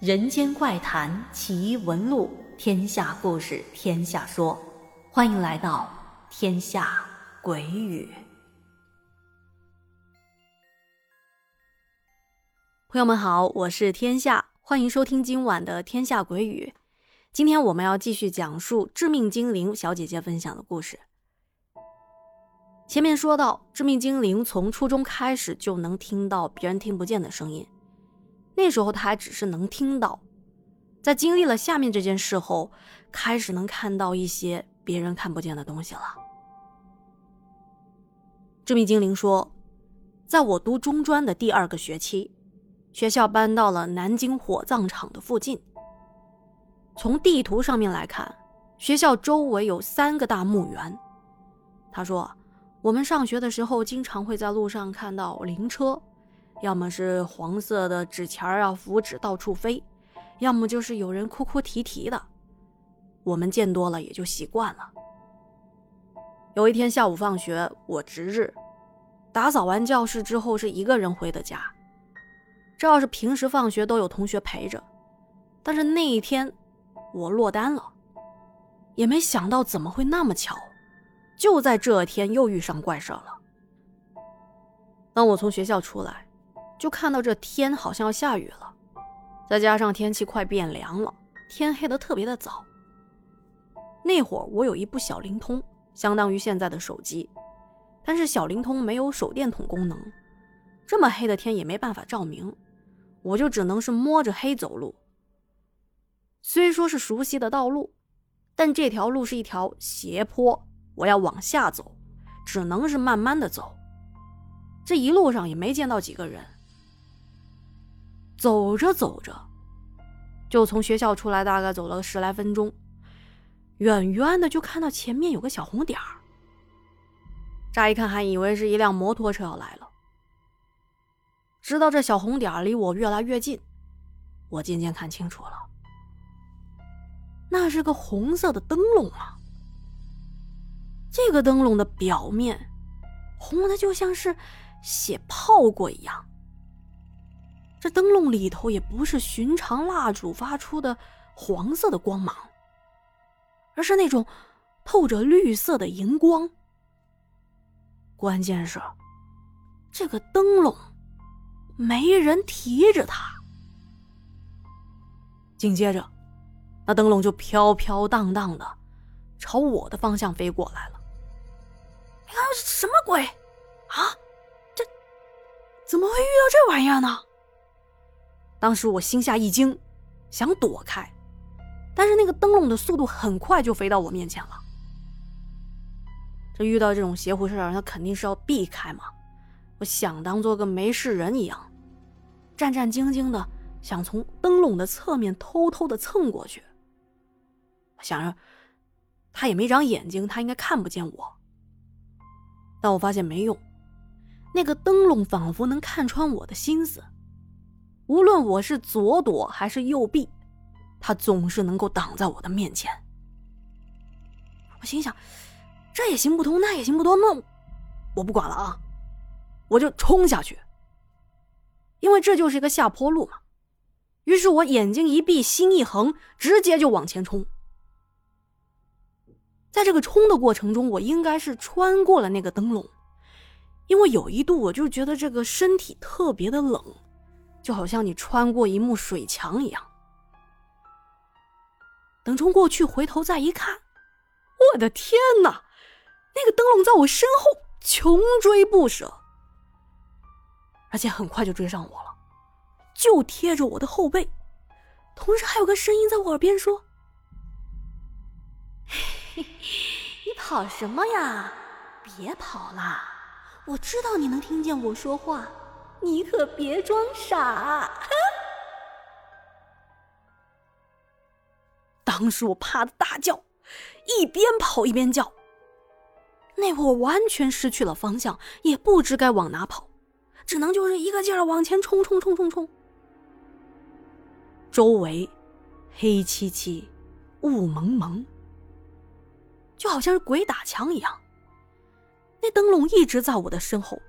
人间怪谈奇闻录，天下故事天下说，欢迎来到天下鬼语。朋友们好，我是天下，欢迎收听今晚的天下鬼语。今天我们要继续讲述致命精灵小姐姐分享的故事。前面说到，致命精灵从初中开始就能听到别人听不见的声音。那时候他还只是能听到，在经历了下面这件事后，开始能看到一些别人看不见的东西了。致命精灵说，在我读中专的第二个学期，学校搬到了南京火葬场的附近。从地图上面来看，学校周围有三个大墓园。他说，我们上学的时候经常会在路上看到灵车。要么是黄色的纸钱啊，符纸到处飞；要么就是有人哭哭啼啼的。我们见多了也就习惯了。有一天下午放学，我值日，打扫完教室之后是一个人回的家。这要是平时放学都有同学陪着，但是那一天我落单了，也没想到怎么会那么巧，就在这天又遇上怪事了。当我从学校出来。就看到这天好像要下雨了，再加上天气快变凉了，天黑的特别的早。那会儿我有一部小灵通，相当于现在的手机，但是小灵通没有手电筒功能，这么黑的天也没办法照明，我就只能是摸着黑走路。虽说是熟悉的道路，但这条路是一条斜坡，我要往下走，只能是慢慢的走。这一路上也没见到几个人。走着走着，就从学校出来，大概走了十来分钟，远远的就看到前面有个小红点儿。乍一看还以为是一辆摩托车要来了，直到这小红点儿离我越来越近，我渐渐看清楚了，那是个红色的灯笼啊！这个灯笼的表面红的就像是血泡过一样。这灯笼里头也不是寻常蜡烛发出的黄色的光芒，而是那种透着绿色的荧光。关键是，这个灯笼没人提着它。紧接着，那灯笼就飘飘荡荡的朝我的方向飞过来了。你看什么鬼啊？这怎么会遇到这玩意儿呢？当时我心下一惊，想躲开，但是那个灯笼的速度很快就飞到我面前了。这遇到这种邪乎事儿，那肯定是要避开嘛。我想当做个没事人一样，战战兢兢的想从灯笼的侧面偷偷的蹭过去。想着他也没长眼睛，他应该看不见我。但我发现没用，那个灯笼仿佛能看穿我的心思。无论我是左躲还是右避，他总是能够挡在我的面前。我心想，这也行不通，那也行不通，那我不管了啊，我就冲下去。因为这就是一个下坡路嘛。于是我眼睛一闭，心一横，直接就往前冲。在这个冲的过程中，我应该是穿过了那个灯笼，因为有一度我就觉得这个身体特别的冷。就好像你穿过一幕水墙一样。等冲过去，回头再一看，我的天哪！那个灯笼在我身后穷追不舍，而且很快就追上我了，就贴着我的后背，同时还有个声音在我耳边说：“你跑什么呀？别跑了！我知道你能听见我说话。”你可别装傻！当时我怕的大叫，一边跑一边叫。那会儿我完全失去了方向，也不知该往哪跑，只能就是一个劲儿往前冲冲冲冲冲。周围黑漆漆，雾蒙蒙，就好像是鬼打墙一样。那灯笼一直在我的身后。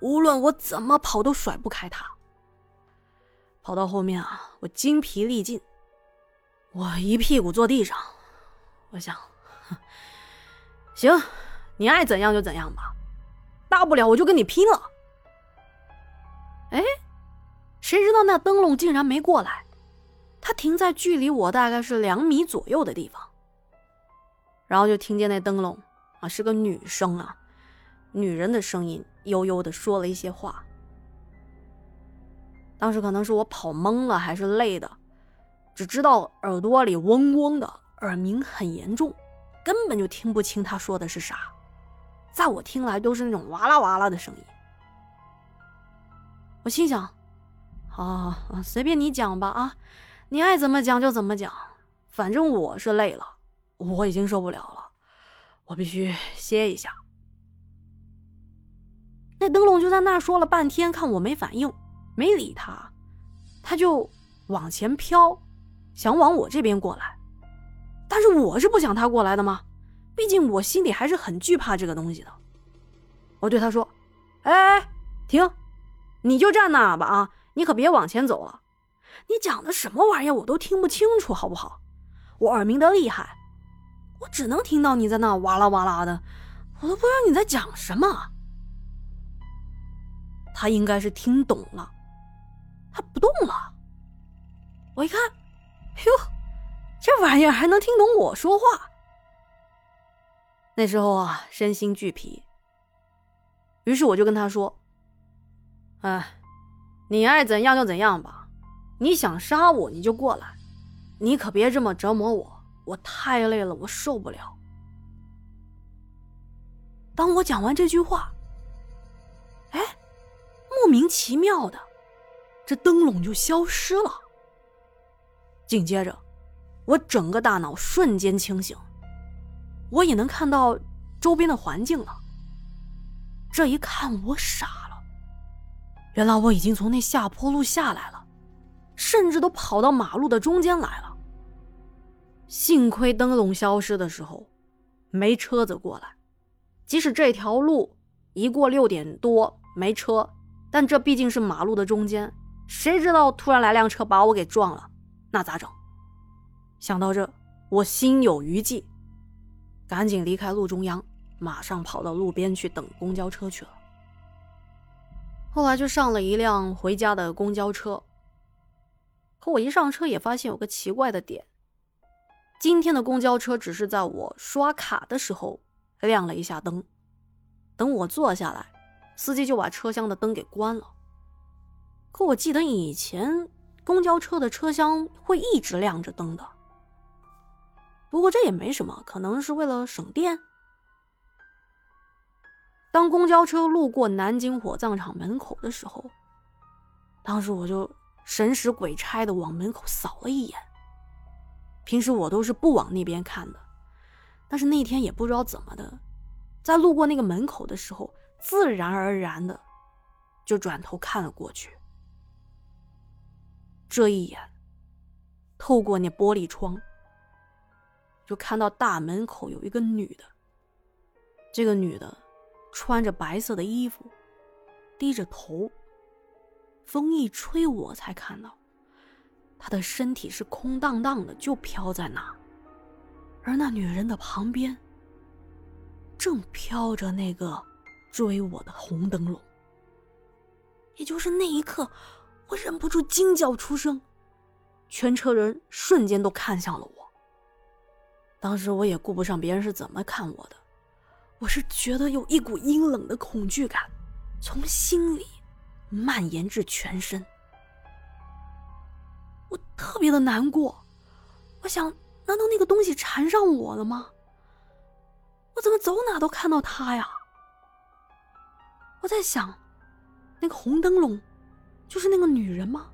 无论我怎么跑，都甩不开他。跑到后面啊，我精疲力尽，我一屁股坐地上。我想，行，你爱怎样就怎样吧，大不了我就跟你拼了。哎，谁知道那灯笼竟然没过来，它停在距离我大概是两米左右的地方。然后就听见那灯笼啊，是个女生啊，女人的声音悠悠的说了一些话。当时可能是我跑懵了，还是累的，只知道耳朵里嗡嗡的，耳鸣很严重，根本就听不清他说的是啥，在我听来都是那种哇啦哇啦的声音。我心想，啊，随便你讲吧啊，你爱怎么讲就怎么讲，反正我是累了，我已经受不了了，我必须歇一下。灯笼就在那说了半天，看我没反应。没理他，他就往前飘，想往我这边过来。但是我是不想他过来的嘛，毕竟我心里还是很惧怕这个东西的。我对他说：“哎，停，你就站那吧啊，你可别往前走了。你讲的什么玩意儿，我都听不清楚，好不好？我耳鸣的厉害，我只能听到你在那哇啦哇啦的，我都不知道你在讲什么。”他应该是听懂了。他不动了，我一看，哟，这玩意儿还能听懂我说话。那时候啊，身心俱疲，于是我就跟他说：“哎，你爱怎样就怎样吧，你想杀我你就过来，你可别这么折磨我，我太累了，我受不了。”当我讲完这句话，哎，莫名其妙的。这灯笼就消失了。紧接着，我整个大脑瞬间清醒，我也能看到周边的环境了。这一看，我傻了，原来我已经从那下坡路下来了，甚至都跑到马路的中间来了。幸亏灯笼消失的时候，没车子过来。即使这条路一过六点多没车，但这毕竟是马路的中间。谁知道突然来辆车把我给撞了，那咋整？想到这，我心有余悸，赶紧离开路中央，马上跑到路边去等公交车去了。后来就上了一辆回家的公交车。可我一上车也发现有个奇怪的点：今天的公交车只是在我刷卡的时候亮了一下灯，等我坐下来，司机就把车厢的灯给关了。可我记得以前公交车的车厢会一直亮着灯的，不过这也没什么，可能是为了省电。当公交车路过南京火葬场门口的时候，当时我就神使鬼差的往门口扫了一眼。平时我都是不往那边看的，但是那天也不知道怎么的，在路过那个门口的时候，自然而然的就转头看了过去。这一眼，透过那玻璃窗，就看到大门口有一个女的。这个女的穿着白色的衣服，低着头。风一吹，我才看到，她的身体是空荡荡的，就飘在那。而那女人的旁边，正飘着那个追我的红灯笼。也就是那一刻。我忍不住惊叫出声，全车人瞬间都看向了我。当时我也顾不上别人是怎么看我的，我是觉得有一股阴冷的恐惧感从心里蔓延至全身，我特别的难过。我想，难道那个东西缠上我了吗？我怎么走哪都看到它呀？我在想，那个红灯笼。就是那个女人吗？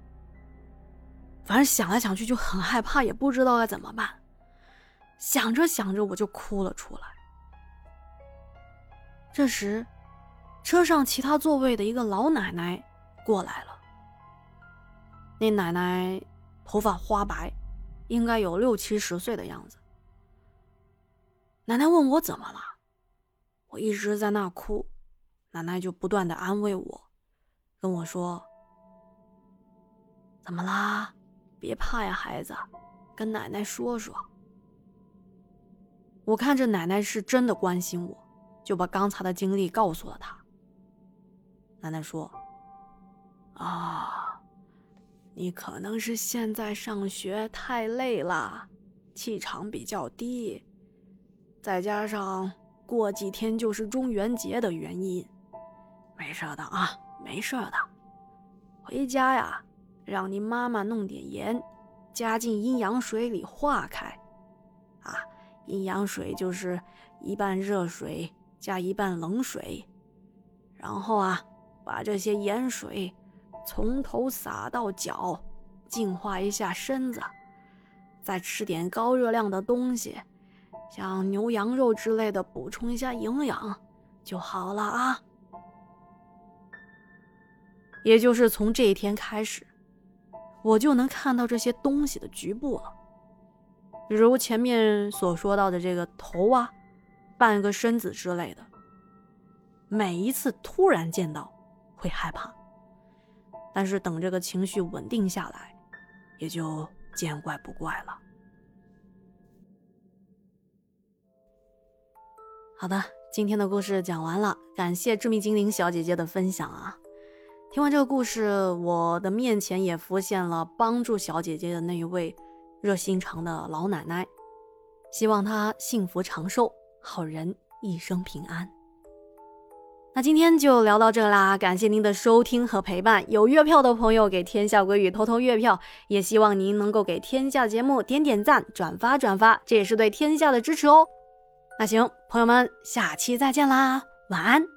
反正想来想去就很害怕，也不知道该怎么办。想着想着，我就哭了出来。这时，车上其他座位的一个老奶奶过来了。那奶奶头发花白，应该有六七十岁的样子。奶奶问我怎么了，我一直在那哭，奶奶就不断的安慰我，跟我说。怎么啦？别怕呀，孩子，跟奶奶说说。我看着奶奶是真的关心我，就把刚才的经历告诉了她。奶奶说：“啊，你可能是现在上学太累了，气场比较低，再加上过几天就是中元节的原因，没事的啊，没事的。回家呀，让你妈妈弄点盐，加进阴阳水里化开。啊，阴阳水就是一半热水加一半冷水，然后啊。”把这些盐水从头洒到脚，净化一下身子，再吃点高热量的东西，像牛羊肉之类的，补充一下营养就好了啊。也就是从这一天开始，我就能看到这些东西的局部了，比如前面所说到的这个头啊，半个身子之类的，每一次突然见到。会害怕，但是等这个情绪稳定下来，也就见怪不怪了。好的，今天的故事讲完了，感谢致命精灵小姐姐的分享啊！听完这个故事，我的面前也浮现了帮助小姐姐的那一位热心肠的老奶奶，希望她幸福长寿，好人一生平安。那今天就聊到这啦，感谢您的收听和陪伴。有月票的朋友给天下鬼语偷偷月票，也希望您能够给天下节目点点赞、转发转发，这也是对天下的支持哦。那行，朋友们，下期再见啦，晚安。